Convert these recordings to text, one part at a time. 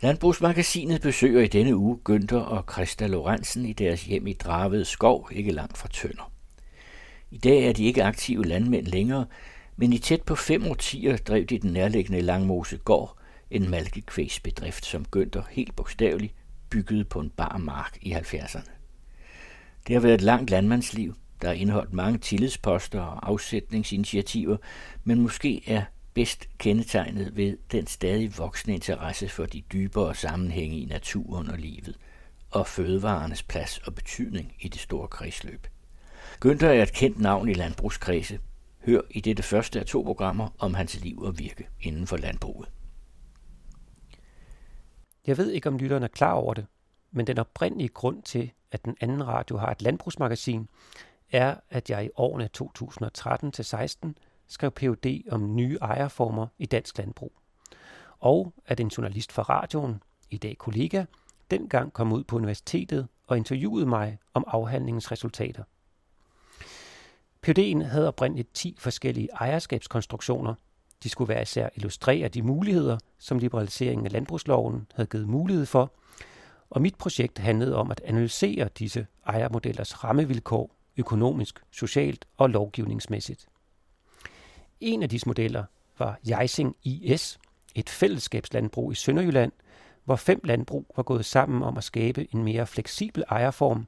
Landbrugsmagasinet besøger i denne uge Günther og Christa Lorentzen i deres hjem i Dravet Skov, ikke langt fra Tønder. I dag er de ikke aktive landmænd længere, men i tæt på fem årtier drev de den nærliggende Langmose gård, en malkekvægsbedrift, som Günther helt bogstaveligt byggede på en bar mark i 70'erne. Det har været et langt landmandsliv, der har indeholdt mange tillidsposter og afsætningsinitiativer, men måske er bedst kendetegnet ved den stadig voksende interesse for de dybere sammenhænge i naturen og livet, og fødevarenes plads og betydning i det store kredsløb. Günther er et kendt navn i landbrugskredse. Hør i dette første af to programmer om hans liv og virke inden for landbruget. Jeg ved ikke, om lytterne er klar over det, men den oprindelige grund til, at den anden radio har et landbrugsmagasin, er, at jeg i årene 2013-16 skrev Ph.D. om nye ejerformer i dansk landbrug. Og at en journalist fra radioen, i dag kollega, dengang kom ud på universitetet og interviewede mig om afhandlingens resultater. PhD'en havde oprindeligt 10 forskellige ejerskabskonstruktioner. De skulle være især illustrere de muligheder, som liberaliseringen af landbrugsloven havde givet mulighed for, og mit projekt handlede om at analysere disse ejermodellers rammevilkår økonomisk, socialt og lovgivningsmæssigt. En af disse modeller var Jejsing IS, et fællesskabslandbrug i Sønderjylland, hvor fem landbrug var gået sammen om at skabe en mere fleksibel ejerform,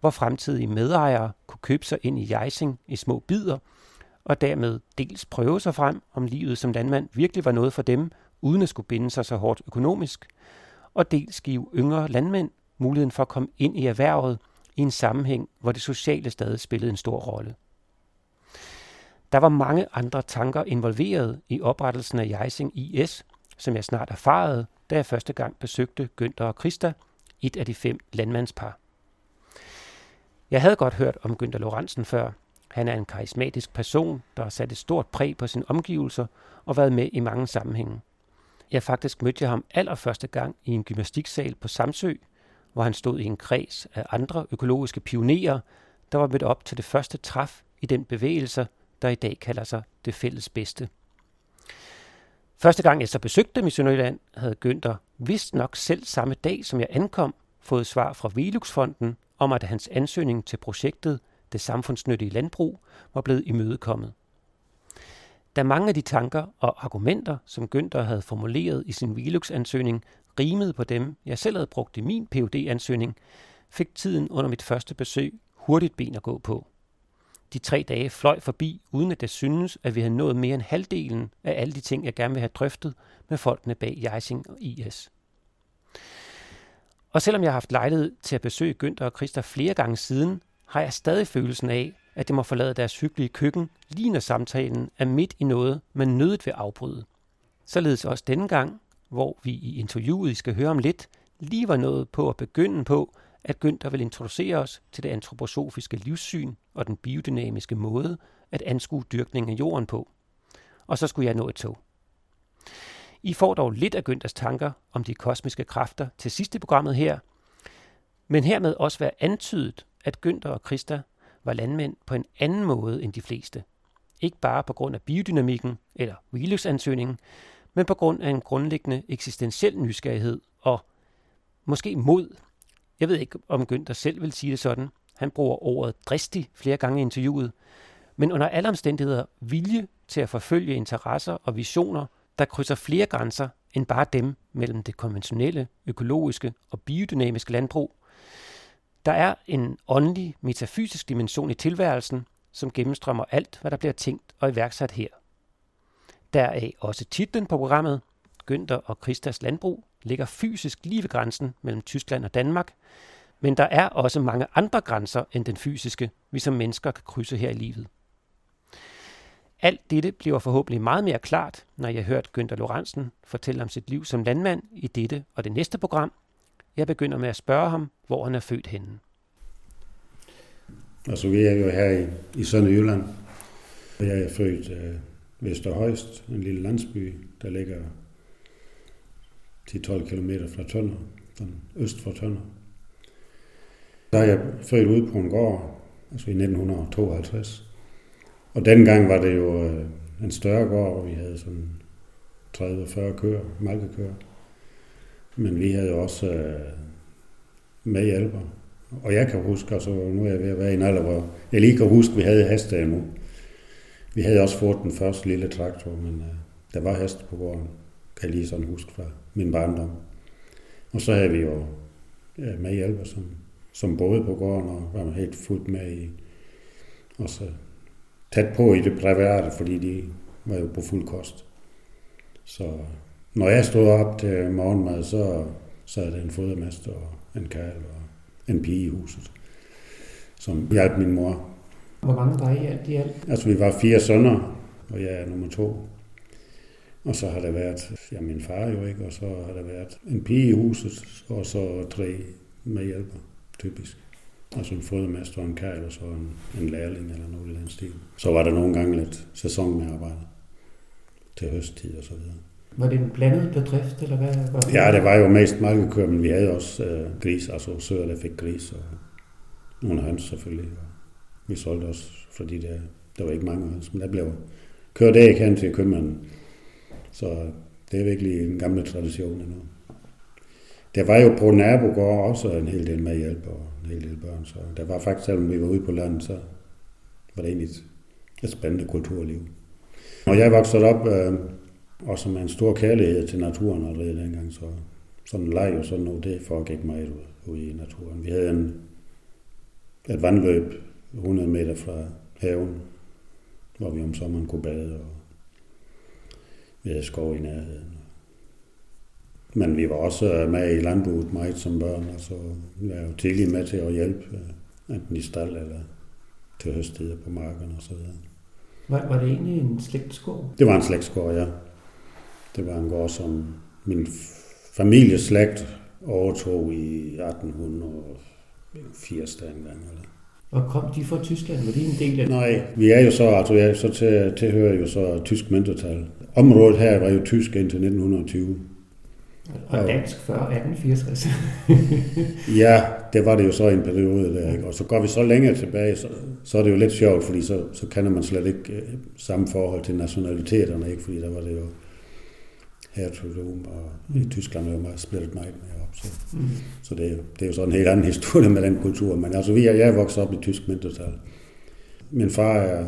hvor fremtidige medejere kunne købe sig ind i Jejsing i små bidder, og dermed dels prøve sig frem, om livet som landmand virkelig var noget for dem, uden at skulle binde sig så hårdt økonomisk, og dels give yngre landmænd muligheden for at komme ind i erhvervet i en sammenhæng, hvor det sociale stadig spillede en stor rolle. Der var mange andre tanker involveret i oprettelsen af Jejsing IS, som jeg snart erfarede, da jeg første gang besøgte Günther og Krista, et af de fem landmandspar. Jeg havde godt hørt om Günther Lorentzen før. Han er en karismatisk person, der har sat et stort præg på sine omgivelser og været med i mange sammenhænge. Jeg faktisk mødte jeg ham allerførste gang i en gymnastiksal på Samsø, hvor han stod i en kreds af andre økologiske pionerer, der var mødt op til det første træf i den bevægelse, der i dag kalder sig det fælles bedste. Første gang jeg så besøgte dem i Sønderjylland, havde Günther vist nok selv samme dag, som jeg ankom, fået svar fra Veluxfonden om, at hans ansøgning til projektet Det Samfundsnyttige Landbrug var blevet imødekommet. Da mange af de tanker og argumenter, som Günther havde formuleret i sin Velux-ansøgning, rimede på dem, jeg selv havde brugt i min phd ansøgning fik tiden under mit første besøg hurtigt ben at gå på. De tre dage fløj forbi, uden at det synes, at vi havde nået mere end halvdelen af alle de ting, jeg gerne vil have drøftet med folkene bag Jejsing og IS. Og selvom jeg har haft lejlighed til at besøge Günther og Christa flere gange siden, har jeg stadig følelsen af, at det må forlade deres hyggelige køkken, lige når samtalen er midt i noget, man nødigt vil afbryde. Således også denne gang, hvor vi i interviewet, I skal høre om lidt, lige var nået på at begynde på, at Günther vil introducere os til det antroposofiske livssyn og den biodynamiske måde at anskue dyrkningen af jorden på. Og så skulle jeg nå et tog. I får dog lidt af Günthers tanker om de kosmiske kræfter til sidste programmet her, men hermed også være antydet, at Günther og Christa var landmænd på en anden måde end de fleste. Ikke bare på grund af biodynamikken eller Wheelux-ansøgningen, men på grund af en grundlæggende eksistentiel nysgerrighed og måske mod. Jeg ved ikke, om Günther selv vil sige det sådan. Han bruger ordet dristig flere gange i interviewet. Men under alle omstændigheder vilje til at forfølge interesser og visioner, der krydser flere grænser end bare dem mellem det konventionelle, økologiske og biodynamiske landbrug. Der er en åndelig, metafysisk dimension i tilværelsen, som gennemstrømmer alt, hvad der bliver tænkt og iværksat her. Deraf også titlen på programmet, Günther og Christas landbrug, ligger fysisk lige ved grænsen mellem Tyskland og Danmark, men der er også mange andre grænser end den fysiske, vi som mennesker kan krydse her i livet. Alt dette bliver forhåbentlig meget mere klart, når jeg har hørt Günther Lorentzen fortælle om sit liv som landmand i dette og det næste program. Jeg begynder med at spørge ham, hvor han er født henne. Altså, vi er jo her i, i Sønderjylland. Jeg er født øh, Vesterhøjst, en lille landsby, der ligger 10-12 km fra Tønder, øst for Tønder. Der er jeg født ude på en gård, altså i 1952. Og dengang var det jo øh, en større gård, og vi havde sådan 30-40 køer, malkekøer. Men vi havde jo også øh, med hjælper. Og jeg kan huske, altså nu er jeg ved at være i en alder, hvor jeg lige kan huske, at vi havde heste endnu. Vi havde også fået den første lille traktor, men øh, der var heste på gården, kan jeg lige sådan huske fra min barndom. Og så havde vi jo ja, med hjælper, som, som både på gården og var helt fuldt med i, og så tæt på i det private, fordi de var jo på fuld kost. Så når jeg stod op til morgenmad, så sad der en fodermester og en kærl og en pige i huset, som hjalp min mor. Hvor mange var I alt i alt? Altså, vi var fire sønner, og jeg er nummer to. Og så har der været, ja, min far jo ikke, og så har der været en pige i huset, og så tre medhjælper, typisk. Altså en fodermester og en kajl, og så en, en lærling eller noget i den stil. Så var der nogle gange lidt sæson med arbejde til høsttid og så videre. Var det en blandet bedrift, eller hvad? Var det? Ja, det var jo mest malkekør, men vi havde også øh, gris, altså søer, der fik gris, og nogle høns selvfølgelig. Og vi solgte også, fordi der, der var ikke mange høns, men der blev kørt æg hen til købmanden. Så det er virkelig en gammel tradition endnu. Der var jo på nabogård også en hel del med hjælp og en hel del børn, så der var faktisk, selvom vi var ude på landet, så var det egentlig et spændende kulturliv. Og jeg voksede op øh, også med en stor kærlighed til naturen allerede dengang, så sådan en leg og sådan noget, det foregik meget ud, ude i naturen. Vi havde en, et vandløb 100 meter fra haven, hvor vi om sommeren kunne bade, og vi havde skov i nærheden. Men vi var også med i landbruget meget som børn, altså vi var jo tidligt med til at hjælpe, øh, enten i stald eller til høsttider på marken og så videre. Var, var det egentlig en slægtsgård? Det var en slægtsgård, ja. Det var en gård, som min familieslægt overtog i 1880 dengang. Eller. Og kom de fra Tyskland? Var de en del af det? Nej, vi er jo så, altså jeg er så til, tilhører jo så tysk mindretal. Området her var jo tysk indtil 1920. Og dansk før 1864. ja, det var det jo så en periode der, ikke? Og så går vi så længere tilbage, så, så er det jo lidt sjovt, fordi så, så kender man slet ikke uh, samme forhold til nationaliteterne, ikke? Fordi der var det jo hertugdom, og mm. i Tyskland er jo meget splittet meget mere op. Så, mm. så det, er, det er jo sådan en helt anden historie med den kultur. Men altså, vi er, jeg er vokset op i tysk mindretal. Min far er,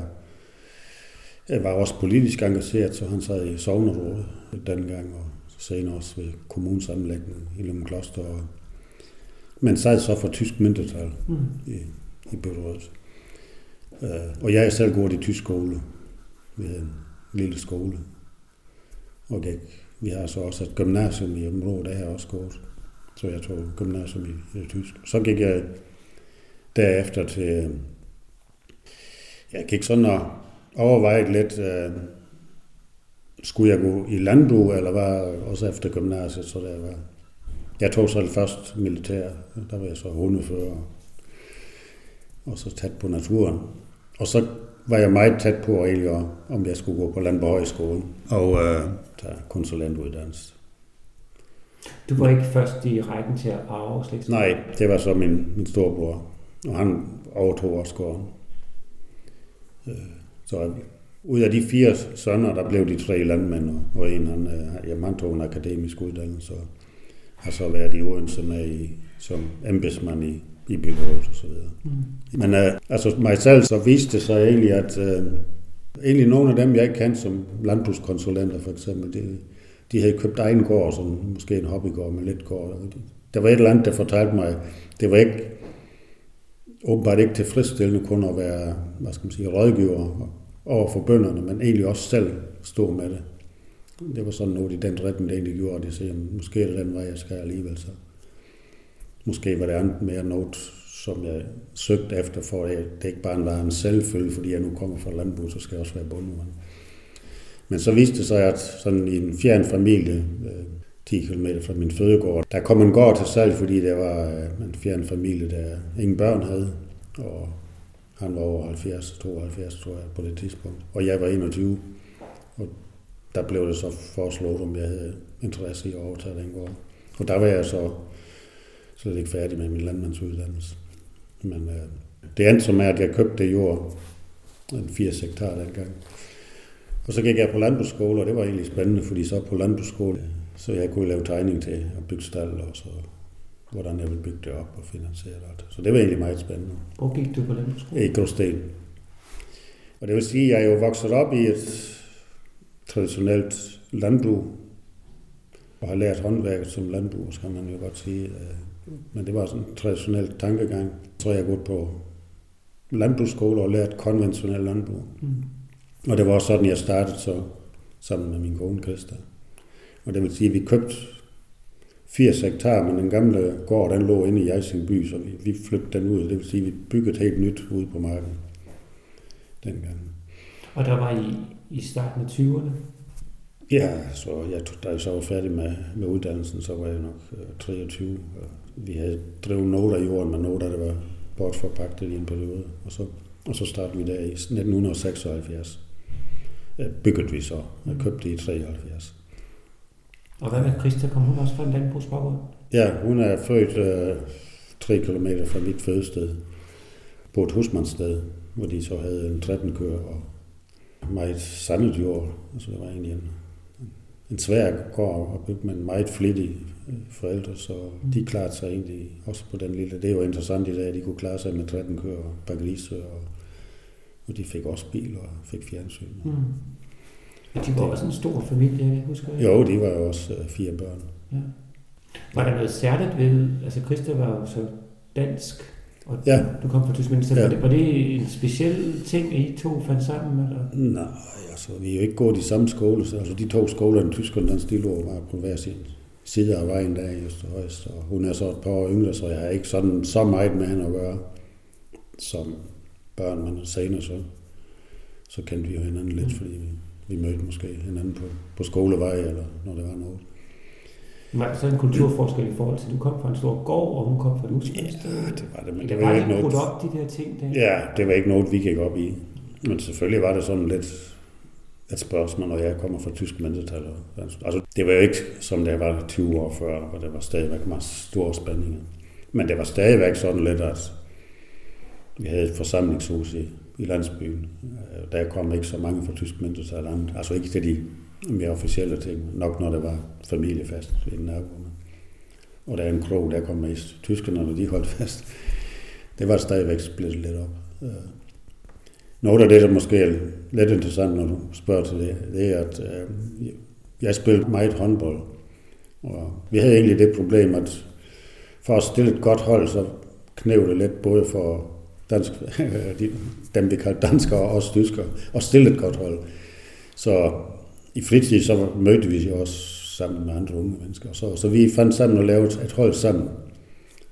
var også politisk engageret, så han sad i sovnerådet dengang, og senere også ved kommunesammenlægningen i Lømme Kloster. Men sad så for tysk mindretal mm. i, i byrådet. Uh, og jeg er selv gået i tysk skole. Havde en lille skole. Og gik vi har så også et gymnasium i området, der har jeg også gået. Så jeg tog gymnasium i, i tysk. Så gik jeg derefter til... Jeg gik sådan og overvejede lidt, uh, skulle jeg gå i landbrug, eller var også efter gymnasiet, så der var... Jeg tog så først militær, der var jeg så hundefører, og så tæt på naturen. Og så var jeg meget tæt på egentlig, om jeg skulle gå på Landborghøjskolen og øh, tage konsulentuddannelse. Du var ikke først i rækken til at arve slægts? Nej, det var så min, min storebror, og han overtog også gården. Øh, så ud af de fire sønner, der blev de tre landmænd, og en han, øh, jamen, han tog en akademisk uddannelse, og har så været i Odense med i, som embedsmand i i byrådet og så videre. Mm. Men uh, altså mig selv så viste det sig egentlig, at uh, egentlig nogle af dem, jeg ikke kendte som landbrugskonsulenter for eksempel, de, de havde købt egen gård, som måske en hobbygård med lidt gård. Der var et eller andet, der fortalte mig, det var ikke åbenbart ikke tilfredsstillende kun at være, hvad skal man sige, rådgiver over for bønderne, men egentlig også selv stå med det. Det var sådan noget i den retning, det egentlig gjorde, at jeg siger, måske er det den vej, jeg skal alligevel så. Måske var det andet mere noget, som jeg søgte efter, for at det ikke bare var en selvfølge, fordi jeg nu kommer fra landbrug, så skal jeg også være bondemand. Men så viste det sig, at sådan i en fjern familie, øh, 10 km fra min fødegård, der kom en gård til salg, fordi der var øh, en fjern familie, der ingen børn havde, og han var over 70, 72, tror jeg, på det tidspunkt. Og jeg var 21, og der blev det så foreslået, om jeg havde interesse i at overtage den gård. Og der var jeg så slet ikke færdig med min landmandsuddannelse. Men øh, det endte som er, at jeg købte det jord, en 80 hektar dengang. Og så gik jeg på landbrugsskole, og det var egentlig spændende, fordi så på landbrugsskole så jeg kunne lave tegning til at bygge stald, og så hvordan jeg ville bygge det op og finansiere det. Så det var egentlig meget spændende. Hvor gik du på landbrugsskole? I Gråsten. Og det vil sige, at jeg er jo vokset op i et traditionelt landbrug, og har lært håndværket som landbrug, skal man jo godt sige. Men det var sådan en traditionel tankegang. Så jeg gået på landbrugsskole og lært konventionel landbrug. Mm. Og det var også sådan, jeg startede så sammen med min kone Christa. Og det vil sige, at vi købte 80 hektar, men den gamle gård, den lå inde i Jejsing by, så vi, vi flyttede den ud. Det vil sige, at vi byggede helt nyt ude på marken dengang. Og der var I i starten af 20'erne? Ja, så jeg, da jeg så var færdig med, med uddannelsen, så var jeg nok uh, 23. Og vi havde drevet noter i jorden, men noter, der var bortforpagtet i en periode. Og så, og så startede vi der i 1976. Byggede vi så. Jeg købte i 73. Og hvad med Christa? Kom hun også fra en landbrugsbaggrund? Ja, hun er født øh, 3 km fra mit fødested på et husmandssted, hvor de så havde en 13 køer og meget sandet jord. Altså det var egentlig en, en svær gård at bygge, men meget flittige øh, forældre, så de klarede sig egentlig også på den lille. Det er jo interessant i dag, at de kunne klare sig med 13 køer og bagrise, og, og de fik også bil og fik fjernsyn. Mm. De var også en stor familie, jeg husker jeg. Jo, de var jo også øh, fire børn. Ja. Var der noget særligt ved, altså Christa var jo så dansk, og ja. du kom fra Tyskland, så ja. var det en speciel ting, at I to fandt sammen? Eller? Nej, altså vi er jo ikke gået i samme skole, så altså de to skoler, den tyske og den stille var på hver sin side af vejen der i Øst og Højst, og hun er så et par år yngre, så jeg har ikke sådan så meget med hende at gøre som børn, men senere så, så kendte vi jo hinanden lidt, mm. fordi vi vi mødte måske hinanden på, på skolevej, eller når det var noget. Det så en kulturforskel i forhold til, at du kom fra en stor gård, og hun kom fra et husmandssted? Ja, det var det, men det, det var, var ikke noget... op, de der ting der? Ja, det var ikke noget, vi gik op i. Men selvfølgelig var det sådan lidt et spørgsmål, når jeg kommer fra tysk mindretal. Altså, det var jo ikke, som det var 20 år før, hvor det var stadigvæk meget store spændinger. Men det var stadigvæk sådan lidt, at vi havde et forsamlingshus i i landsbyen. Øh, der kom ikke så mange fra tysk mindretal andet. Altså ikke til de mere officielle ting, nok når der var familiefest i den nærgående. Og der er en krog, der kom mest tyskerne, når de holdt fast. Det var stadigvæk splittet lidt op. Øh, noget af det, der måske er lidt interessant, når du spørger til det, det er, at øh, jeg spillede meget håndbold. Og vi havde egentlig det problem, at for at stille et godt hold, så knævde det lidt både for dansk, de, dem vi kalder danskere og også tyskere, og stille et godt hold. Så i fritid så mødte vi også sammen med andre unge mennesker. Så, så vi fandt sammen og lavede et hold sammen.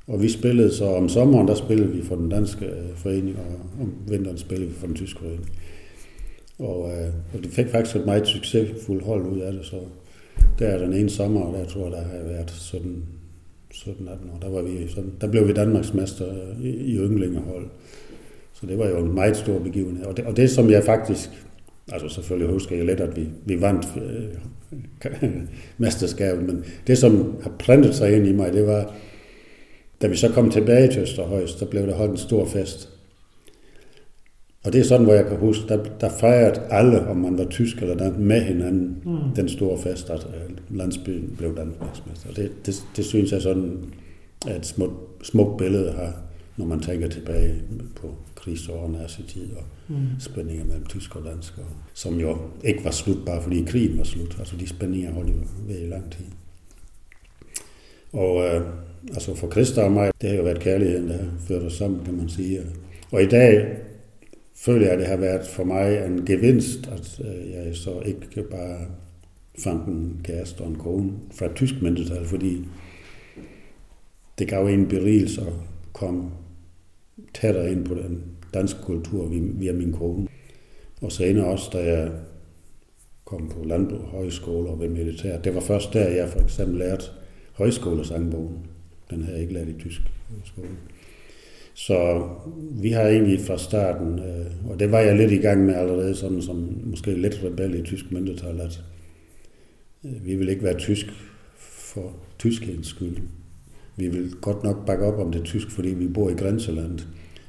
Og vi spillede så om sommeren, der spillede vi for den danske øh, forening, og om vinteren spillede vi for den tyske forening. Og, øh, og det fik faktisk et meget succesfuldt hold ud af det, så der er den ene sommer, og der tror jeg, der har været sådan 17-18 år, der, var vi sådan, der blev vi Danmarksmester i, i ynglingehold. Så det var jo en meget stor begivenhed. Og det, og det som jeg faktisk, altså selvfølgelig husker jeg lidt, at vi, vi vandt øh, mesterskabet, men det som har plantet sig ind i mig, det var, da vi så kom tilbage til Østerhøj, der blev der holdt en stor fest. Og det er sådan, hvor jeg kan huske, der, der fejrede alle, om man var tysk eller dansk, med hinanden, mm. den store fest, at øh, landsbyen blev Danmarksmester. Det, det, det synes jeg sådan er et smukt, smukt billede her, når man tænker tilbage på krigsårene af sin tid og mm. spændinger mellem tysk og dansk, og, som jo ikke var slut, bare fordi krigen var slut. Altså de spændinger holdt jo ved i lang tid. Og øh, altså for Christa og mig, det har jo været kærligheden, der har ført os sammen, kan man sige. Og i dag føler jeg, at det har været for mig en gevinst, at øh, jeg så ikke bare fandt en kæreste og en kone fra et tysk mindretal, fordi det gav en berigelse at komme tættere ind på den danske kultur via min kone. Og senere også, da jeg kom på landbrug, højskole og ved militær. Det var først der, jeg for eksempel lærte højskolesangbogen. Den havde jeg ikke lært i tysk skole. Så vi har egentlig fra starten, øh, og det var jeg lidt i gang med allerede, sådan som måske lidt rebel i tysk mindretal, at øh, vi vil ikke være tysk for tyskhedens skyld. Vi vil godt nok bakke op om det tysk, fordi vi bor i grænselandet.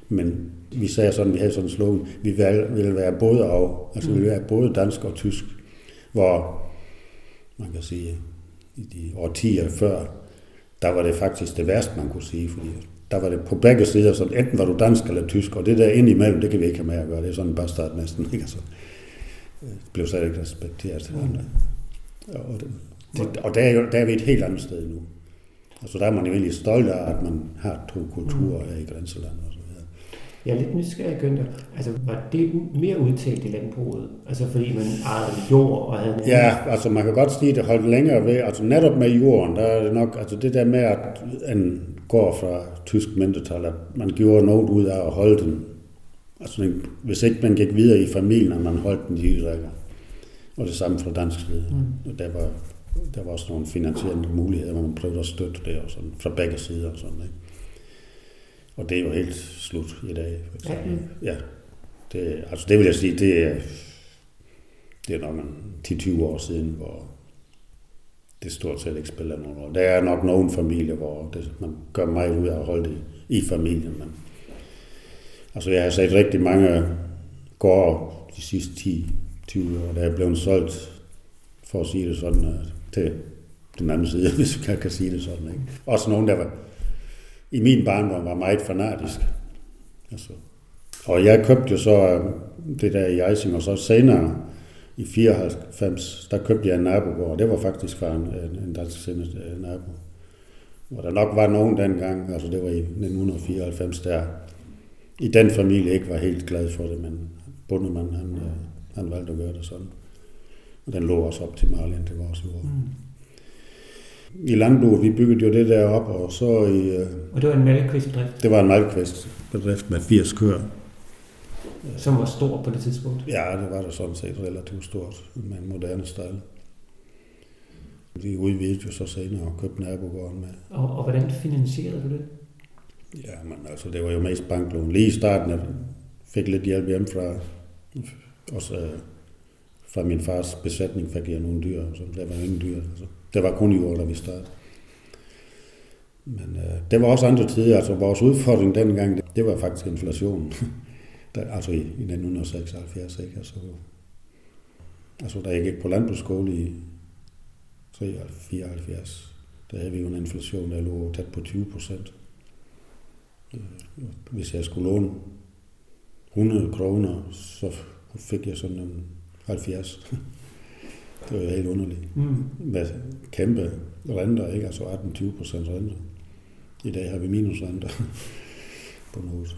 Men vi sagde sådan, vi havde sådan en slogan, vi vil, vil være både af, altså vi vil være både dansk og tysk, hvor man kan sige, i de årtier før, der var det faktisk det værste, man kunne sige, fordi der var det på begge sider, så enten var du dansk eller tysk, og det der ind imellem, det kan vi ikke have med at gøre. Det er sådan en bastard næsten, ikke? Altså, det blev slet ikke respekteret. Mm. Og, det, det, og der, er jo, der er vi et helt andet sted nu. Altså der er man jo egentlig stolt af, at man har to kulturer her i grænselandet. Jeg er lidt nysgerrig, Günther. Altså, var det mere udtalt i landbruget? Altså, fordi man ejede jord og havde... Ja, altså man kan godt sige, at det holdt længere ved. Altså netop med jorden, der er det nok... Altså det der med, at en går fra tysk mindretal, at man gjorde noget ud af at holde den. Altså hvis ikke man gik videre i familien, at man holdt den i Og det samme fra dansk side. Mm. Og der var der var også nogle finansierende muligheder, hvor man prøvede at støtte det og sådan, fra begge sider og sådan, ikke? Og det er jo helt slut i dag. Så, ja. Det, altså det vil jeg sige, det er, det er nok en 10-20 år siden, hvor det stort set ikke spiller nogen rolle. Der er nok nogen familier, hvor det, man gør meget ud af at holde det i familien. Men, altså jeg har set rigtig mange gårde de sidste 10-20 år, der er blevet solgt, for at sige det sådan, øh, til den anden side, hvis man kan sige det sådan. Ikke? Også nogen, der var, i min barndom var meget fanatisk. Altså, og jeg købte jo så øh, det der i Eising, og så senere i 94, der købte jeg en nabogård, og det var faktisk fra en, en dansk sindet øh, nabo. Hvor der nok var nogen dengang, altså det var i 1994, der i den familie ikke var helt glad for det, men bundemand, han, øh, han valgte at gøre det sådan. Og den lå også op til Marlen, til vores jord. Mm. I landbruget, vi byggede jo det der op, og så i... Øh, og det var en malkvistbedrift? Det var en malkvistbedrift med 80 køer. Som var stor på det tidspunkt? Ja, det var der sådan set relativt stort, med en moderne style. Vi udvidede jo så senere og købte nabogården med. Og, og hvordan finansierede du det? Ja, men altså, det var jo mest banklån. Lige i starten jeg fik lidt hjælp hjemmefra. Også fra min fars besætning fik jeg nogle dyr, så der var ingen dyr. Altså, det var kun i år, da vi startede. Men øh, det var også andre tider. Altså vores udfordring dengang, det, det var faktisk inflationen. der, altså i, i 1976, ikke? Altså, altså da jeg gik på landbrugsskole i 74, der havde vi jo en inflation, der lå tæt på 20 procent. Øh, hvis jeg skulle låne 100 kroner, så fik jeg sådan en 70. det var helt underligt. Mm. Med kæmpe renter, ikke? Altså 18-20 procent renter. I dag har vi minusrenter på noget.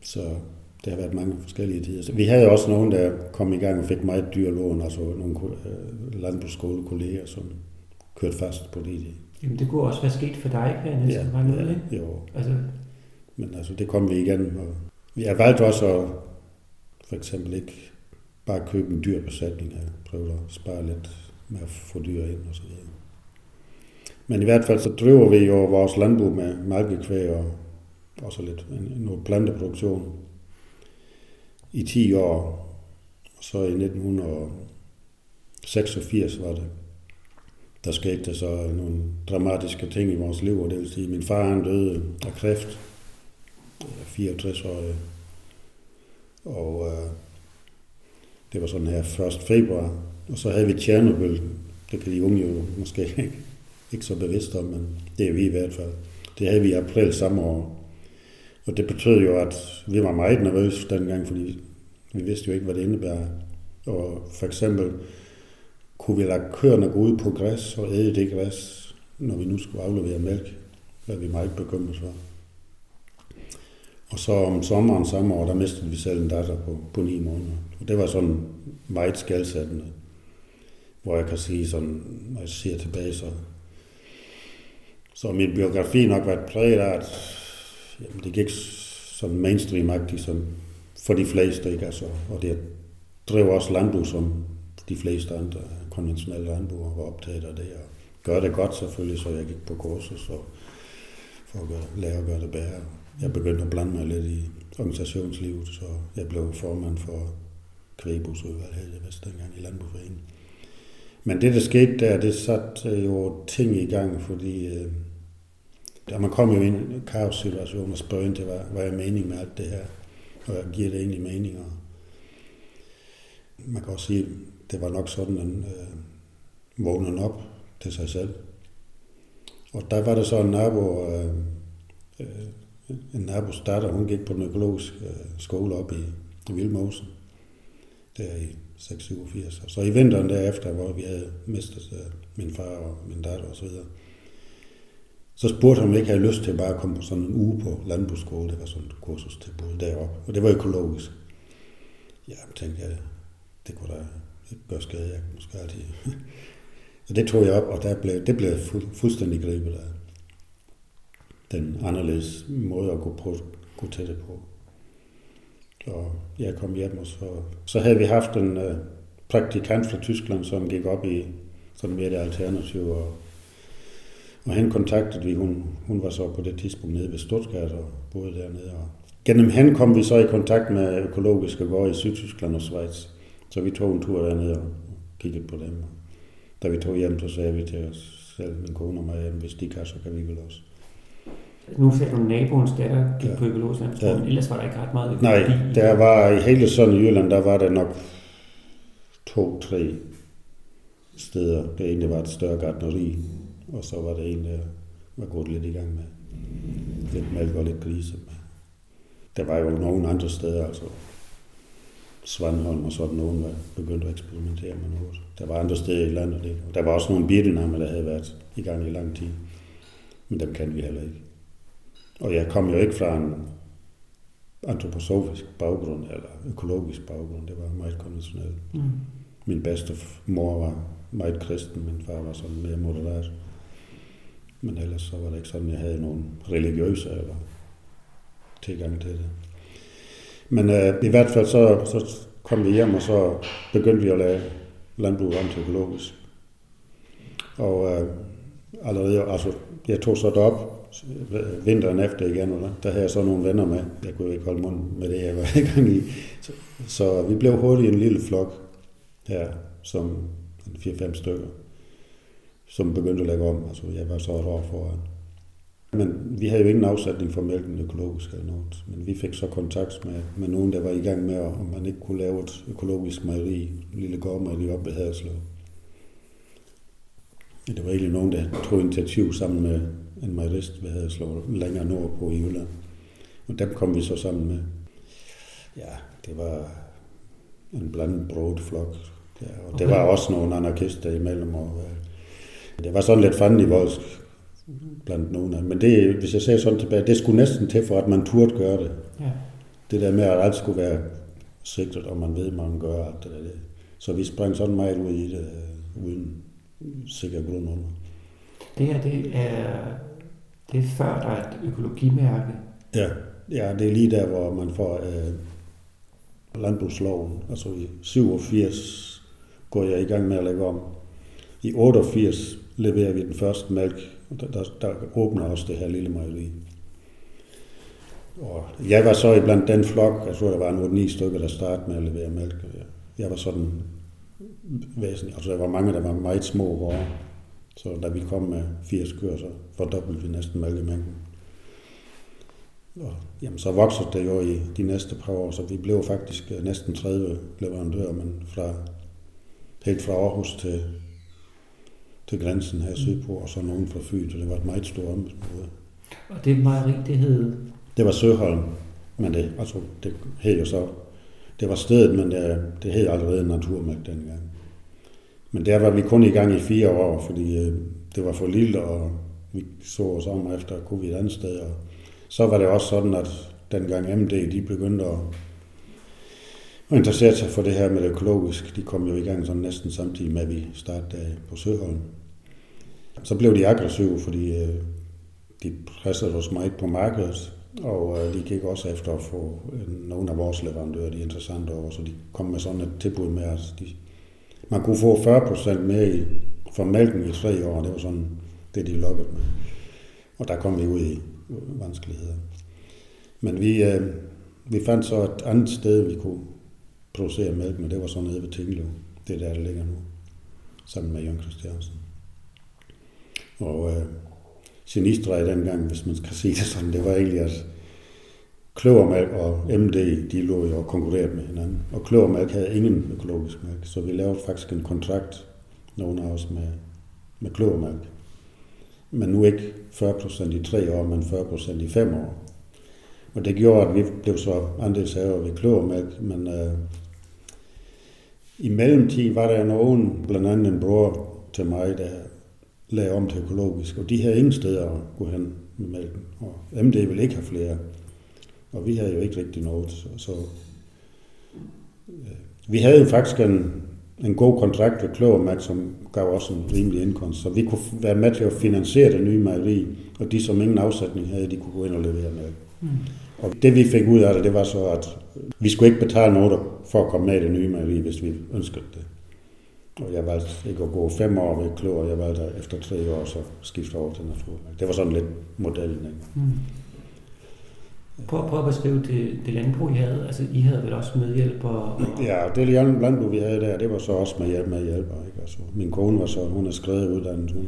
Så det har været mange forskellige tider. Vi havde også nogen, der kom i gang og fik meget dyre lån, altså nogle øh, landbrugsskolekolleger, som kørte fast på det. Jamen det kunne også være sket for dig, kan jeg næsten ja, noget, ja, ikke? Jo. Altså... Men altså, det kom vi igen. Og vi har valgt også at for eksempel ikke bare købe en dyr besætning og prøve at spare lidt med at få dyr ind og så videre. Men i hvert fald så driver vi jo vores landbrug med malkekvæg og også lidt noget planteproduktion i 10 år. Og så i 1986 var det, der skete der så nogle dramatiske ting i vores liv, og det vil sige, at min far han døde af kræft, 64 år, og øh, det var sådan her 1. februar. Og så havde vi Tjernobyl. Det kan de unge jo måske ikke, ikke så bevidst om, men det er vi i hvert fald. Det havde vi i april samme år. Og det betød jo, at vi var meget nervøse dengang, fordi vi vidste jo ikke, hvad det indebærer. Og for eksempel kunne vi lade køerne gå ud på græs og æde det græs, når vi nu skulle aflevere mælk, hvad vi meget bekymret for. Og så om sommeren samme år, der mistede vi selv en datter på, på ni måneder. Og det var sådan meget skældsættende. Hvor jeg kan sige sådan, når jeg ser tilbage, så, så min biografi nok været præget af, at jamen, det gik sådan mainstream-agtigt som for de fleste, ikke? Altså, og det drev også landbrug, som de fleste andre konventionelle landbrugere var optaget af det, og gør det godt selvfølgelig, så jeg gik på kursus og for at gøre, lære at gøre det bedre. Jeg begyndte at blande mig lidt i organisationslivet, så jeg blev formand for kvægbusudvalg her i Vest dengang i Landbrugforeningen. Men det, der skete der, det satte øh, jo ting i gang, fordi øh, der man kommer jo i en kaos-situation og spørger ind til, hvad, hvad er meningen med alt det her, og hvad giver det egentlig mening? Og man kan også sige, det var nok sådan, at øh, vågnede op til sig selv Og der var der så en nabo, øh, øh, en nabos datter, hun gik på den økologiske øh, skole op i, i Vildmosen, der i 86. Og så i vinteren derefter, hvor vi havde mistet øh, min far og min datter osv., så, så spurgte han, om jeg ikke havde lyst til bare at komme på sådan en uge på landbrugsskole. Det var sådan et kursustilbud deroppe, og det var økologisk. Ja, jeg tænkte jeg, det kunne da ikke gøre skade, jeg kunne måske altid. og det tog jeg op, og der blev, det blev fu- fuldstændig grebet af den anderledes måde at gå, på, gå til det på. Og jeg kom hjem, og så, så havde vi haft en uh, praktikant fra Tyskland, som gik op i sådan mere det alternative og, og han kontaktede vi, hun, hun var så på det tidspunkt nede ved Stuttgart og boede dernede. Og gennem hende kom vi så i kontakt med økologiske gårde i Sydtyskland og Schweiz. Så vi tog en tur dernede og kiggede på dem. Da vi tog hjem, så sagde vi til os selv, min kone og mig, at hvis de kan, så kan vi vel også. Nu sagde du, naboens datter gik Ja. på økologisk landbrug, Ja. ellers var der ikke ret meget Nej, økologi. der var i hele sådan Jylland, der var der nok to-tre steder. Det ene var et større gardneri, og så var der en, der var gået lidt i gang med lidt mælk og lidt grise. Der var jo nogle andre steder, altså Svandholm og sådan nogen, der begyndte at eksperimentere med noget. Der var andre steder i landet, det. der var også nogle biodynammer, der havde været i gang i lang tid. Men dem kan vi heller ikke. Og jeg kom jo ikke fra en antroposofisk baggrund, eller økologisk baggrund. Det var meget konventionelt. Mm. Min bedste mor var meget kristen, min far var sådan mere moderat. Men ellers så var det ikke sådan, jeg havde nogen religiøse eller tilgang til det. Men øh, i hvert fald så, så kom vi hjem, og så begyndte vi at lave landbrug om til økologisk. Og øh, allerede, altså, jeg tog så derop vinteren efter igen, og der, havde jeg så nogle venner med. Jeg kunne ikke holde mund med det, jeg var i gang i. Så, så vi blev hurtigt en lille flok her, som 4-5 stykker, som begyndte at lægge om. Altså, jeg var så et år foran. Men vi havde jo ingen afsætning for mælken økologisk eller noget. Men vi fik så kontakt med, med nogen, der var i gang med, om man ikke kunne lave et økologisk mejeri, en lille gårdmejeri op ved Haderslev. Det var egentlig nogen, der tog initiativ sammen med en mejerist ved Haderslev, længere nordpå i Jylland. Og dem kom vi så sammen med. Ja, det var en blandet broet flok. Ja, og okay. det var også nogle anarkister imellem. Og, øh, det var sådan lidt fanden i voldsk blandt nogen af dem. Men det, hvis jeg ser sådan tilbage, det skulle næsten til for, at man turde gøre det. Ja. Det der med, at alt skulle være sigtet, og man ved, man gør alt det der. Så vi sprang sådan meget ud i det, øh, uden sikker grund under. Det her, det er, det er før der er et økologimærke. Ja, ja, det er lige der, hvor man får øh, landbrugsloven. Altså i 87 går jeg i gang med at lægge om. I 88 leverer vi den første mælk, og der, der, der åbner også det her lille mejeri. Og jeg var så iblandt den flok, jeg tror, der var nogle ni stykker, der startede med at levere mælk. Jeg var sådan væsentlig, altså der var mange, der var meget små gårde. Så da vi kom med 80 køer, så fordoblede vi næsten mælkemængden. Og, jamen, så voksede det jo i de næste par år, så vi blev faktisk øh, næsten 30 leverandører, men fra, helt fra Aarhus til, til grænsen her sydpå, og så nogen fra Fyn, så det var et meget stort område. Og det mejeri, det hed... Det var Søholm, men det, altså, det hed jo så, det var stedet, men det, det hed allerede Naturmælk dengang. Men der var vi kun i gang i fire år, fordi øh, det var for lille, og vi så os om efter, kunne vi et andet sted. Og så var det også sådan, at dengang MD, de begyndte at, og interessere sig for det her med det økologisk. De kom jo i gang sådan næsten samtidig med, at vi startede øh, på Søholm. Så blev de aggressive, fordi øh, de pressede os meget på markedet, og øh, de gik også efter at få øh, nogle af vores leverandører, de interessante over, så de kom med sådan et tilbud med, at de, man kunne få 40% mere i, for mælken i tre år, det var sådan det, de lukkede med. Og der kom vi ud i øh, vanskeligheder. Men vi, øh, vi fandt så et andet sted, vi kunne producere mælk, men det var så nede ved Tinglev. Det er der, der ligger nu, sammen med Jørgen Christiansen. Og øh, genistreg dengang, hvis man kan sige det sådan, det var egentlig, at Kløvermælk og MD, de lå jo og konkurrerede med hinanden. Og Kløvermælk havde ingen økologisk mælk, så vi lavede faktisk en kontrakt, nogen af os med, med Kløvermælk. men nu ikke 40% i tre år, men 40% i fem år. Og det gjorde, at vi blev så andelshaver ved kløvermælk, men øh, i mellemtiden var der nogen, blandt andet en bror til mig, der lagde om til økologisk, og de havde ingen steder at gå hen med mælken. Og MD ville ikke have flere. Og vi havde jo ikke rigtig noget. Så, så øh, vi havde jo faktisk en, en god kontrakt ved Klovermærk, som gav os en rimelig indkomst. Så vi kunne være med til at finansiere det nye mejeri, og de, som ingen afsætning havde, de kunne gå ind og levere med. Mm. Og det vi fik ud af det, det var så, at vi skulle ikke betale noget for at komme med i det nye mejeri, hvis vi ønskede det. Og jeg valgte ikke at gå fem år ved Klor, jeg valgte efter tre år så skifte over til naturmærk. Det var sådan lidt modellen. Ikke? Mm. Prøv, prøv at beskrive det, det landbrug, I havde. Altså, I havde vel også medhjælp? Og... Ja, det landbrug, vi havde der, det var så også med hjælp med hjælper. Ikke? Altså, min kone var så, hun er skrevet uddannet, hun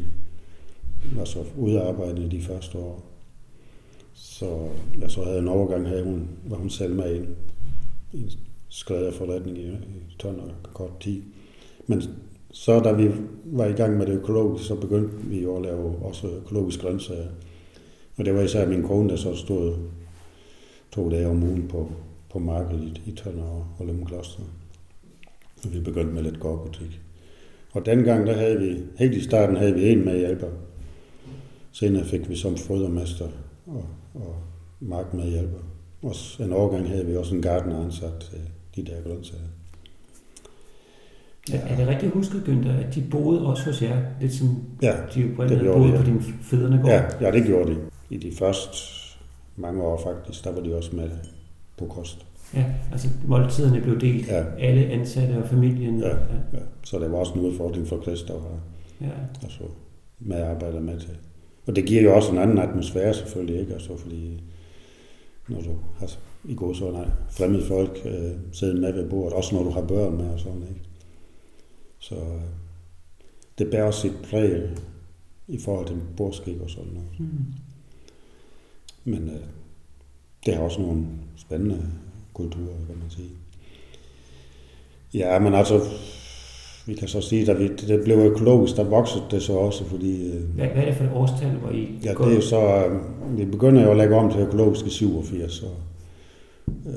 var så ude de første år. Så jeg så havde en overgang, havde hun, var hun selv med i en, en skrædderforretning i, i Tønder og kort tid. Men så da vi var i gang med det økologiske, så begyndte vi jo at lave også økologiske grøntsager. Og det var især min kone, der så stod to dage om ugen på, på markedet i, i Tønder og, og Lømmekloster. Og vi begyndte med lidt gårdbutik. Og dengang, der havde vi, helt i starten havde vi en med hjælper. Senere fik vi som fodermester og, og mark med hjælper. Og en årgang havde vi også en gardener ansat til de der grøntsager. Ja. Er det rigtigt husket, Günther, at de boede også hos jer, lidt som ja, de jo boede de, ja. på din fædrene gård? Ja, ja, det gjorde de. I de første mange år faktisk, der var de også med på kost. Ja, altså måltiderne blev delt. Ja. Alle ansatte og familien. Ja, ja. ja. så det var også en udfordring for Christa at have ja. altså, medarbejdere med til. Og det giver jo også en anden atmosfære selvfølgelig, ikke? Altså, fordi når du har i går så nej, fremmede folk øh, sidder med ved bordet, også når du har børn med og sådan, ikke? Så øh, det bærer sit præg i forhold til bordskik og sådan noget. Mm. Men øh, det har også nogle spændende kulturer, kan man sige. Ja, men altså, vi kan så sige, at vi, det blev økologisk, der voksede det så også, fordi... Øh, hvad, hvad er det for et årstal, hvor I Ja, det er jo så... Øh, vi begynder jo at lægge om til økologiske 87, og øh,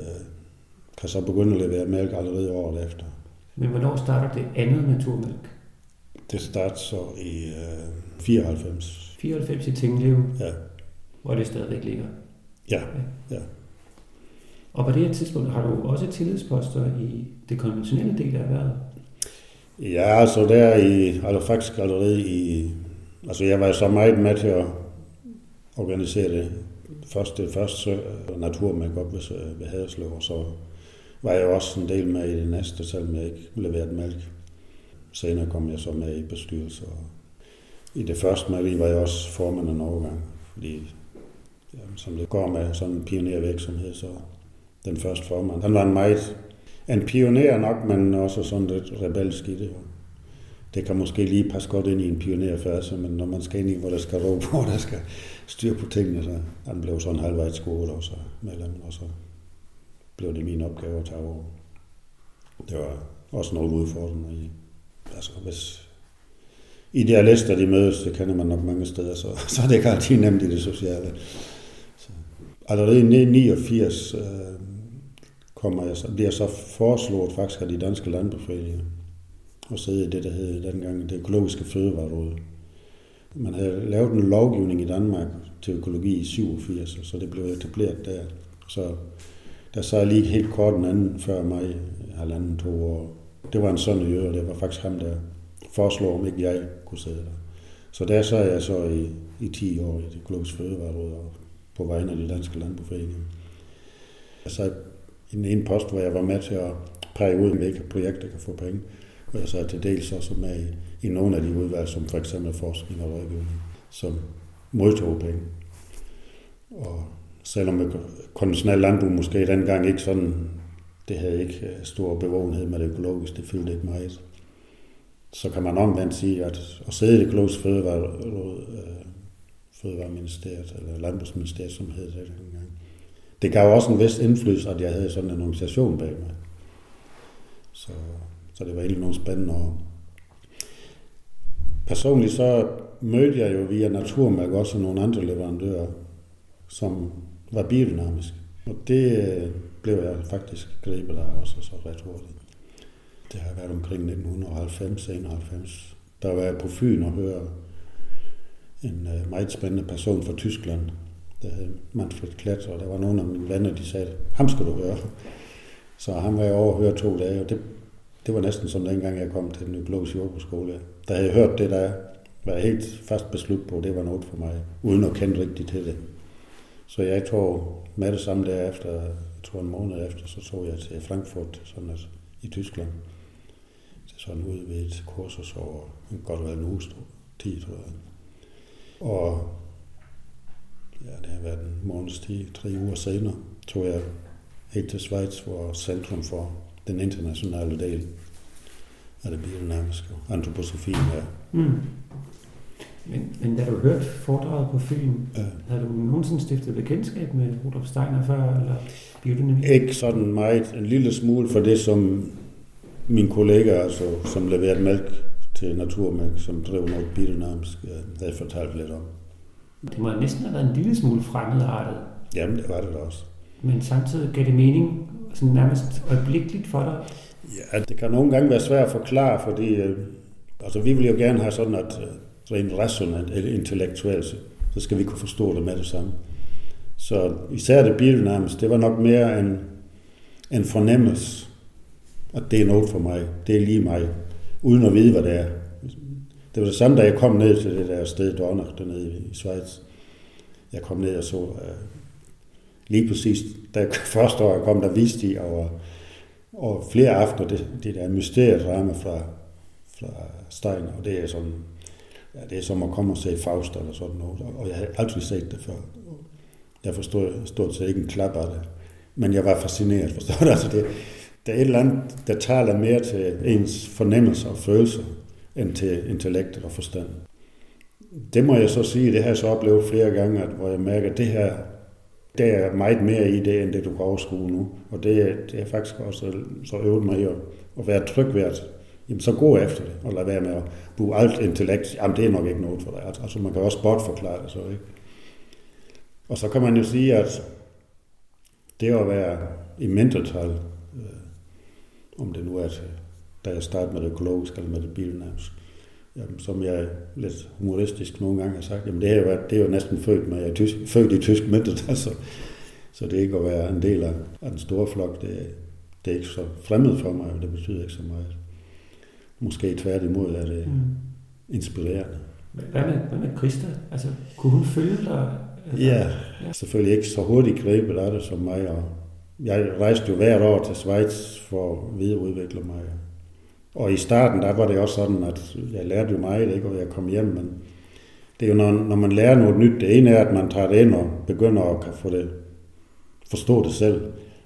kan så begynde at levere mælk allerede året efter. Men hvornår starter det andet naturmælk? Det starter så i øh, 94. 94 i Tinglev? Ja. Hvor det stadigvæk ligger? Ja, ja. Og på det her tidspunkt har du også tillidsposter i det konventionelle del af erhvervet? Ja, altså der i, altså faktisk allerede i, altså jeg var så meget med til at organisere det første, det første naturmærke op ved, ved Haderslev, og så var jeg også en del med i det næste, selvom jeg ikke leverede mælk. Senere kom jeg så med i bestyrelsen. I det første mærke var jeg også formand en overgang, fordi jamen, som det går med sådan en pionervirksomhed, så den første formand. Han var en meget en pioner nok, men også sådan lidt rebelsk i det. Det kan måske lige passe godt ind i en pionerfase, men når man skal ind i, hvor der skal ro på, der skal styr på tingene, så han blev sådan halvvejs skole og så medlem, og så blev det min opgave at tage over. Det var også nogle udfordringer i. Altså, hvis idealister de mødes, det kender man nok mange steder, så, så er det ikke altid nemt i det sociale. Så, allerede i 89 øh, kommer jeg så, bliver så foreslået faktisk af de danske landbrugsforeninger og sidde i det, der hed dengang det økologiske fødevareråd. Man havde lavet en lovgivning i Danmark til økologi i 87, så det blev etableret der. Så der sad lige helt kort en anden før mig, halvanden, to år. Det var en sådan øje, og det var faktisk ham, der foreslår, om ikke jeg kunne sidde der. Så der sad jeg så i, i 10 år i det økologiske fødevareråd og på vegne af de danske landbrugsforeninger. Jeg sad i den ene post, hvor jeg var med til at præge ud, hvilke projekter kan få penge. Og jeg sad til dels også med i, i nogle af de udvalg, som for eksempel forskning og rådgivning, som modtog penge. Og selvom konventionel landbrug måske dengang ikke sådan, det havde ikke øh, stor bevågenhed med det økologiske, det fyldte ikke meget. Så kan man omvendt sige, at at sidde i det økologiske fødevare, øh, Fødevareministeriet, eller Landbrugsministeriet, som hed det dengang, det gav også en vis indflydelse, at jeg havde sådan en organisation bag mig. Så, så det var egentlig nogle spændende år. Personligt så mødte jeg jo via Naturmærk også nogle andre leverandører, som var biodynamiske. Og det øh, blev jeg faktisk grebet af også så ret hurtigt. Det har været omkring 1990-91. Der var jeg på Fyn og hørte en øh, meget spændende person fra Tyskland, der hed Manfred Klat, og der var nogle af mine venner, de sagde, ham skal du høre. Så han var jeg over at høre to dage, og det, det var næsten som dengang jeg kom til den økologiske jordbrugsskole. Da jeg hørt det, der var helt fast beslut på, det var noget for mig, uden at kende rigtigt til det. Så jeg tog med det samme derefter, jeg tror en måned efter, så tog jeg til Frankfurt, sådan at, i Tyskland. Til sådan ude ved et kursus over en godt være en uge, 10 tror jeg. Og været en måneds tid, tre uger senere, tog jeg helt til Schweiz, hvor Centrum for den internationale del af det biodynamiske antroposofien er. Mm. Men, men da du hørte foredraget på Fyn, ja. havde du nogensinde stiftet bekendtskab med Rudolf Steiner før, eller biodynamik? Ikke sådan meget. En lille smule for det, som min kollega, altså, som leverede mælk til Naturmælk, som drev noget biodynamisk, ja, havde fortalt lidt om. Det må næsten have været en lille smule fremmedartet. Jamen, det var det da også. Men samtidig gav det mening sådan nærmest øjeblikkeligt for dig? Ja, det kan nogle gange være svært at forklare, fordi øh, altså, vi vil jo gerne have sådan, at øh, rent rationelt eller intellektuelt, så skal vi kunne forstå det med det samme. Så især det biodynamiske, det var nok mere en, en fornemmelse, at det er noget for mig, det er lige mig, uden at vide, hvad det er. Det var det samme, da jeg kom ned til det der sted, Donner, dernede i Schweiz. Jeg kom ned og så, uh, lige præcis, da første år jeg kom, der viste de over, over flere aftener det, det der mysteriedrama fra, fra Stein, og det er sådan, ja, det er som at komme og se Faust eller sådan noget, og jeg havde aldrig set det før. Jeg forstod stort set ikke en klap af det, men jeg var fascineret, forstår du? Altså det, der er et eller andet, der taler mere til ens fornemmelser og følelser, end til intellektet og forstand. Det må jeg så sige, det har jeg så oplevet flere gange, at, hvor jeg mærker, at det her, der er meget mere i det, end det du kan overskue nu. Og det, det er faktisk også så øvet mig i at, at være tryg ved, at jamen, så gå efter det, og lad være med at bruge alt intellekt. Jamen, det er nok ikke noget for dig. Altså, altså, man kan også bortforklare det så, ikke? Og så kan man jo sige, at det at være i mindretal, øh, om det nu er til da jeg startede med det økologiske eller med det biodynamiske. Jamen, som jeg lidt humoristisk nogle gange har sagt, jamen det er jo, det er jo næsten født med, jeg er tysk, født i tysk mindretal, altså. så det ikke at være en del af, af den store flok, det, det er ikke så fremmed for mig, og det betyder ikke så meget. Måske tværtimod er det mm. inspirerende. Hvad med, hvad med Christa? Altså, kunne hun følge dig? Altså, ja, ja, selvfølgelig ikke så hurtigt grebet af det som mig, og jeg rejste jo hvert år til Schweiz for at videreudvikle mig. Og i starten, der var det også sådan, at jeg lærte jo meget, ikke, og jeg kom hjem, men det er jo, når, når man lærer noget nyt, det ene er, at man tager det ind og begynder at kan få det, forstå det selv.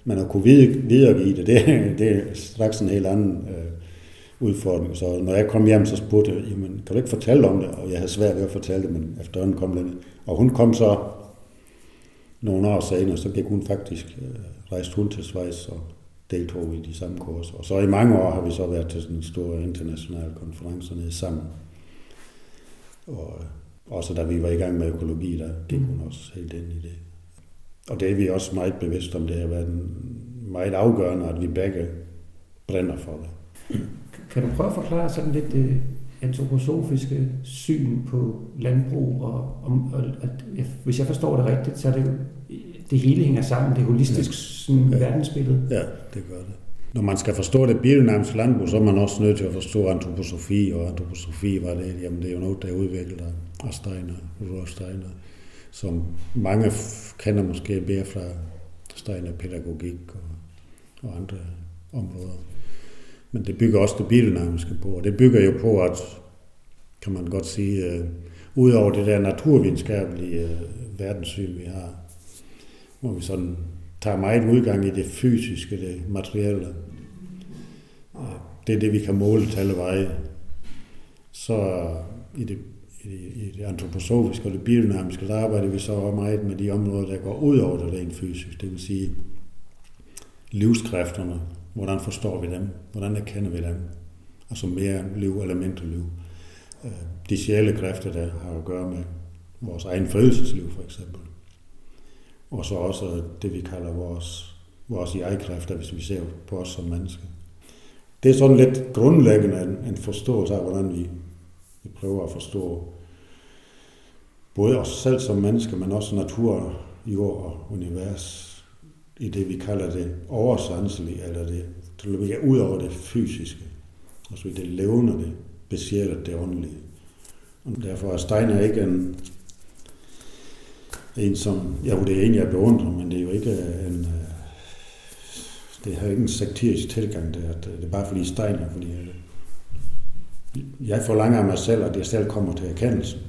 Men at kunne vide, videregive det, det, det er straks en helt anden øh, udfordring. Så når jeg kom hjem, så spurgte jeg, jamen, kan du ikke fortælle om det? Og jeg havde svært ved at fortælle det, men efterhånden kom det. Og hun kom så nogle år senere, så gik hun faktisk, øh, rejste hun til Schweiz og deltog i de samme kurser. Og så i mange år har vi så været til sådan store internationale konferencer konference nede sammen. Og også da vi var i gang med økologi, der gik hun også helt ind i det. Og det er vi også meget bevidste om, det har været meget afgørende, at vi begge brænder for det. Kan du prøve at forklare sådan lidt det antroposofiske syn på landbrug, og, og, og at, hvis jeg forstår det rigtigt, så er det det hele hænger sammen, det holistisk sådan, ja. verdensbillede. Ja, det gør det. Når man skal forstå det biodynamiske landbrug, så er man også nødt til at forstå antroposofi, og antroposofi var det, jamen det er jo noget, der er udviklet af Steiner, Rudolf Steiner, som mange kender måske mere fra Steiner pædagogik og, og andre områder. Men det bygger også det biodynamiske på, og det bygger jo på, at, kan man godt sige, uh, ud over det der naturvidenskabelige uh, verdenssyn, vi har, hvor vi sådan tager meget udgang i det fysiske, det materielle. Det er det, vi kan måle til alle veje. Så i det, i det antroposofiske og det biodynamiske, der arbejder vi så meget med de områder, der går ud over det rent fysisk. Det vil sige livskræfterne. Hvordan forstår vi dem? Hvordan erkender vi dem? Altså mere liv eller mindre liv. Øh, de sjæle kræfter, der har at gøre med vores egen følelsesliv for eksempel. Og så også det, vi kalder vores, vores jeg-kræfter, hvis vi ser på os som mennesker. Det er sådan lidt grundlæggende en, en forståelse af, hvordan vi, vi prøver at forstå både os selv som mennesker, men også natur, jord og univers i det, vi kalder det oversanselige, eller det, det ligger ud over det fysiske. Altså det levende, det besjæler det åndelige. Og derfor er Steiner ikke en, en som, ja, det er en, jeg beundrer, men det er jo ikke øh, en, øh, det har ikke en sekterisk tilgang, det er, det er bare fordi Steiner, fordi øh, jeg forlanger af mig selv, at jeg selv kommer til erkendelsen.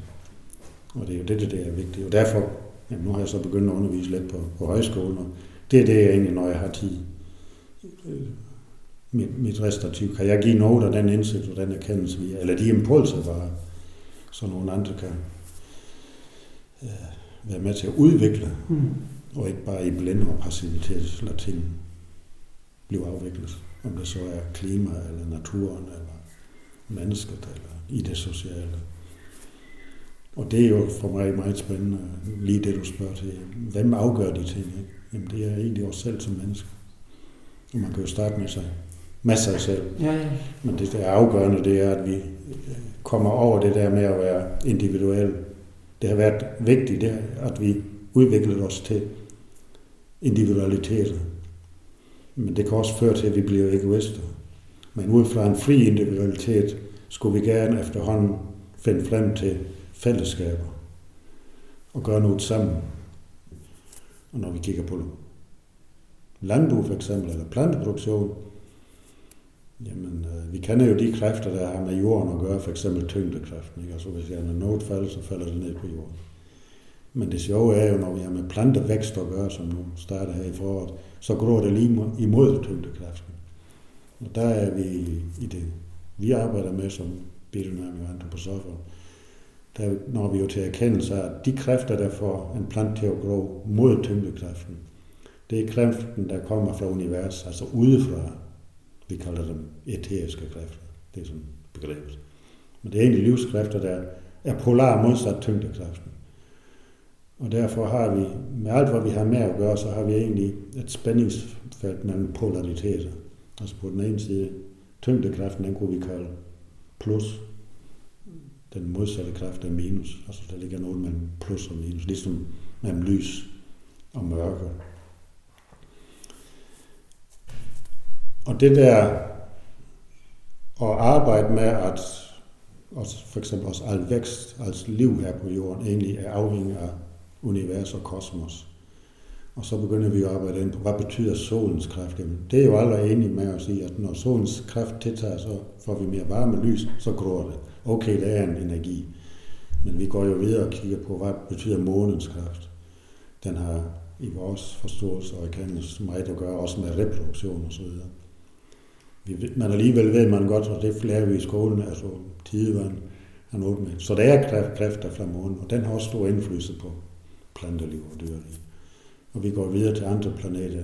Og det er jo det, det er vigtigt. Og derfor, jamen nu har jeg så begyndt at undervise lidt på, på højskolen, og det er det, jeg egentlig, når jeg har tid. Mit, mit restativ, Kan jeg give noget af den indsigt og den erkendelse, vi eller de impulser, bare, så nogle andre kan øh, være med til at udvikle, mm. og ikke bare i blinde og passivitet lade ting blive afviklet. Om det så er klima, eller naturen, eller mennesket, eller i det sociale. Og det er jo for mig meget spændende, lige det du spørger til. Hvem afgør de ting? Ikke? Jamen det er egentlig os selv som mennesker. Og man kan jo starte med sig, med sig selv. Ja, ja. Men det der er afgørende, det er, at vi kommer over det der med at være individuel. Det har været vigtigt, det at vi udviklede os til individualitet. Men det kan også føre til, at vi bliver egoister. Men ud fra en fri individualitet skulle vi gerne efterhånden finde frem til fællesskaber og gøre noget sammen. Og når vi kigger på landbrug for eksempel, eller planteproduktion, jamen øh, vi kender jo de kræfter, der har med jorden at gøre, for eksempel tyngdekræften. Ikke? Altså hvis jeg er noget falder, så falder det ned på jorden. Men det sjove er jo, når vi har med plantevækst at gøre, som nu starter her i foråret, så gror det lige imod tyngdekræften. Og der er vi i det, vi arbejder med som biodynamik og antroposofer, der når vi jo til erkendelse af, at de kræfter, der får en plante til at gro mod tyngdekræften, det er kræften, der kommer fra universet, altså udefra. Vi kalder dem eteriske kræfter. Det er sådan begrebet. Men det er egentlig livskræfter, der er polar modsat tyngdekraften. Og derfor har vi, med alt hvad vi har med at gøre, så har vi egentlig et spændingsfelt mellem polariteter. Altså på den ene side, tyngdekraften, den kunne vi kalde plus, den modsatte kraft er minus. Altså der ligger noget mellem plus og minus, ligesom mellem lys og mørke. Og det der at arbejde med, at også for eksempel også al vækst, altså liv her på jorden, egentlig er afhængig af univers og kosmos. Og så begynder vi at arbejde ind på, hvad betyder solens kraft? Jamen, det er jo aldrig enige med at sige, at når solens kraft tiltager, så får vi mere varme lys, så gror det. Okay, det er en energi. Men vi går jo videre og kigger på, hvad betyder månens kraft? Den har i vores forståelse og erkendelse meget at gøre, også med reproduktion og så videre. Men alligevel ved man godt, og det lærer vi i skolen, altså tidevand er noget med. Så der er kræfter fra månen, og den har også stor indflydelse på planteliv og dyreliv. Og vi går videre til andre planeter,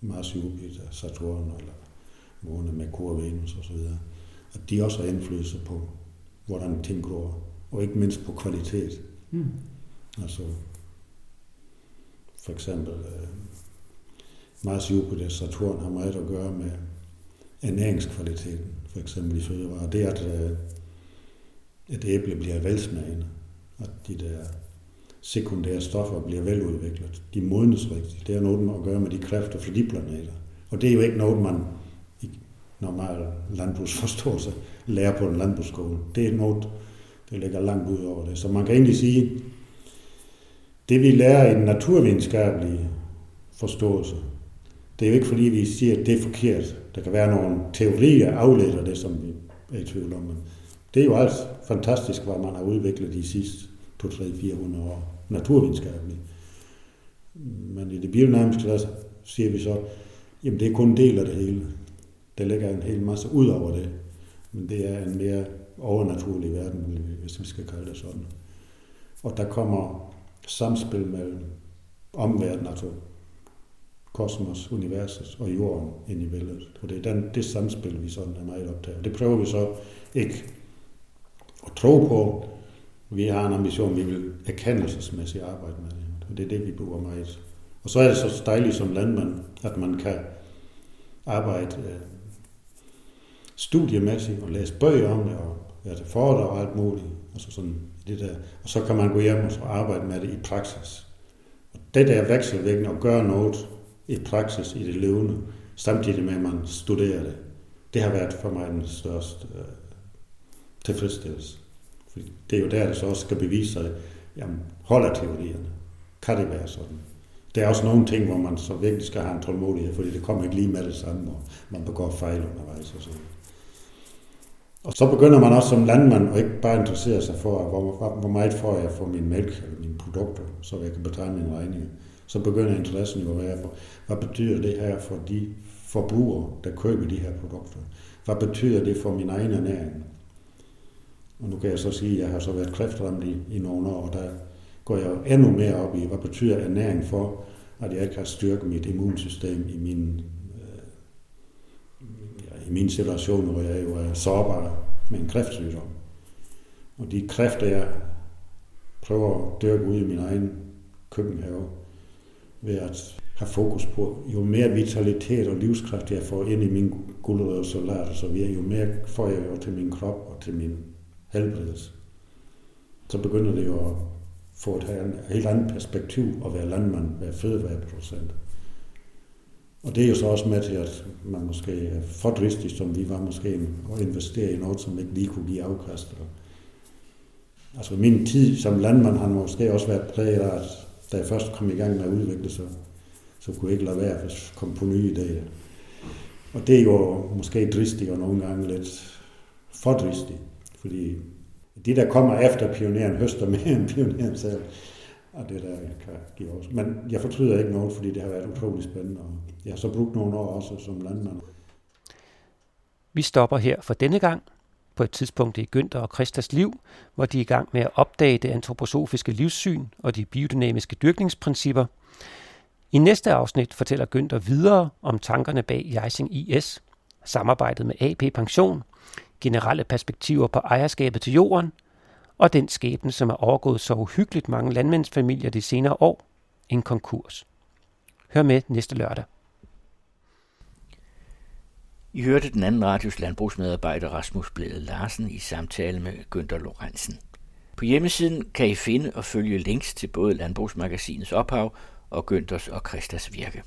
Mars, Jupiter, Saturn eller måne, Merkur, Venus osv., at de også har indflydelse på hvordan ting gror, og ikke mindst på kvalitet. Mm. Altså, for eksempel, uh, Mars, Jupiter, Saturn har meget at gøre med ernæringskvaliteten, for eksempel i fødevarer. Det er, at øh, et æble bliver velsmagende, at de der sekundære stoffer bliver veludviklet. De modnes rigtigt. Det har noget at gøre med de kræfter fra de planeter. Og det er jo ikke noget, man normal landbrugsforståelse lærer på en landbrugsskole. Det er noget, der ligger langt ud over det. Så man kan egentlig sige, det vi lærer i den naturvidenskabelige forståelse, det er jo ikke fordi, vi siger, at det er forkert. Der kan være nogle teorier afledt af det, som vi er i tvivl om. Men det er jo alt fantastisk, hvad man har udviklet de sidste 2-3-400 år naturvidenskabeligt. Men i det biodynamiske, siger vi så, jamen det er kun en del af det hele. Der ligger en hel masse ud over det, men det er en mere overnaturlig verden, hvis vi skal kalde det sådan. Og der kommer samspil mellem omverdenen, altså kosmos, universet og jorden ind i billedet. Og det er den, det samspil, vi sådan er meget optaget Det prøver vi så ikke at tro på. Vi har en ambition, vi vil erkendelsesmæssigt arbejde med det. Og det er det, vi bruger meget. Og så er det så dejligt som landmand, at man kan arbejde øh, studiemæssigt og læse bøger om det og være til foredrag og alt muligt. Altså sådan det der. Og så kan man gå hjem og arbejde med det i praksis. Og det der vekselvægning og gøre noget i praksis i det levende, samtidig med at man studerer det, det har været for mig den største øh, tilfredsstillelse. For det er jo der, det så også skal bevise sig, jamen, holder teorierne? Kan det være sådan? Der er også nogle ting, hvor man så virkelig skal have en tålmodighed, fordi det kommer ikke lige med det samme, og man begår fejl undervejs og sådan. Og så begynder man også som landmand og ikke bare interessere sig for, hvor, hvor meget får jeg for min mælk eller mine produkter, så jeg kan betale mine regninger. Så begynder interessen jo at være for, hvad betyder det her for de forbrugere, der køber de her produkter? Hvad betyder det for min egen ernæring? Og nu kan jeg så sige, at jeg har så været kræftramt i, i nogle år, og der går jeg jo endnu mere op i, hvad betyder ernæring for, at jeg ikke har styrket mit immunsystem i min, øh, i min situation, hvor jeg jo er sårbar med en kræftsygdom. Og de kræfter, jeg prøver at dyrke ud i min egen køkkenhave, ved at have fokus på, jo mere vitalitet og livskraft jeg får ind i min guldrøde og salat så videre, jo mere får jeg jo til min krop og til min helbredelse. Så begynder det jo at få et helt andet perspektiv at være landmand, være fødevareproducent. Og det er jo så også med til, at man måske er for dristig, som vi var måske, at investere i noget, som ikke lige kunne give afkast. Altså min tid som landmand har måske også været præget af, at da jeg først kom i gang med at udvikle, så, så kunne jeg ikke lade være at komme på nye idéer. Og det er jo måske dristigt og nogle gange lidt for dristigt, fordi de, der kommer efter pioneren, høster mere end pioneren selv. Og det der kan give os. Men jeg fortryder ikke noget, fordi det har været utrolig spændende. Og jeg har så brugt nogle år også som landmand. Vi stopper her for denne gang på et tidspunkt i Günther og Christas liv, hvor de er i gang med at opdage det antroposofiske livssyn og de biodynamiske dyrkningsprincipper. I næste afsnit fortæller Günther videre om tankerne bag Jeising IS, samarbejdet med AP Pension, generelle perspektiver på ejerskabet til jorden, og den skæbne, som er overgået så uhyggeligt mange landmændsfamilier de senere år, en konkurs. Hør med næste lørdag. I hørte den anden radios landbrugsmedarbejder Rasmus Blæde Larsen i samtale med Günther Lorentzen. På hjemmesiden kan I finde og følge links til både Landbrugsmagasinets ophav og Günthers og Christas virke.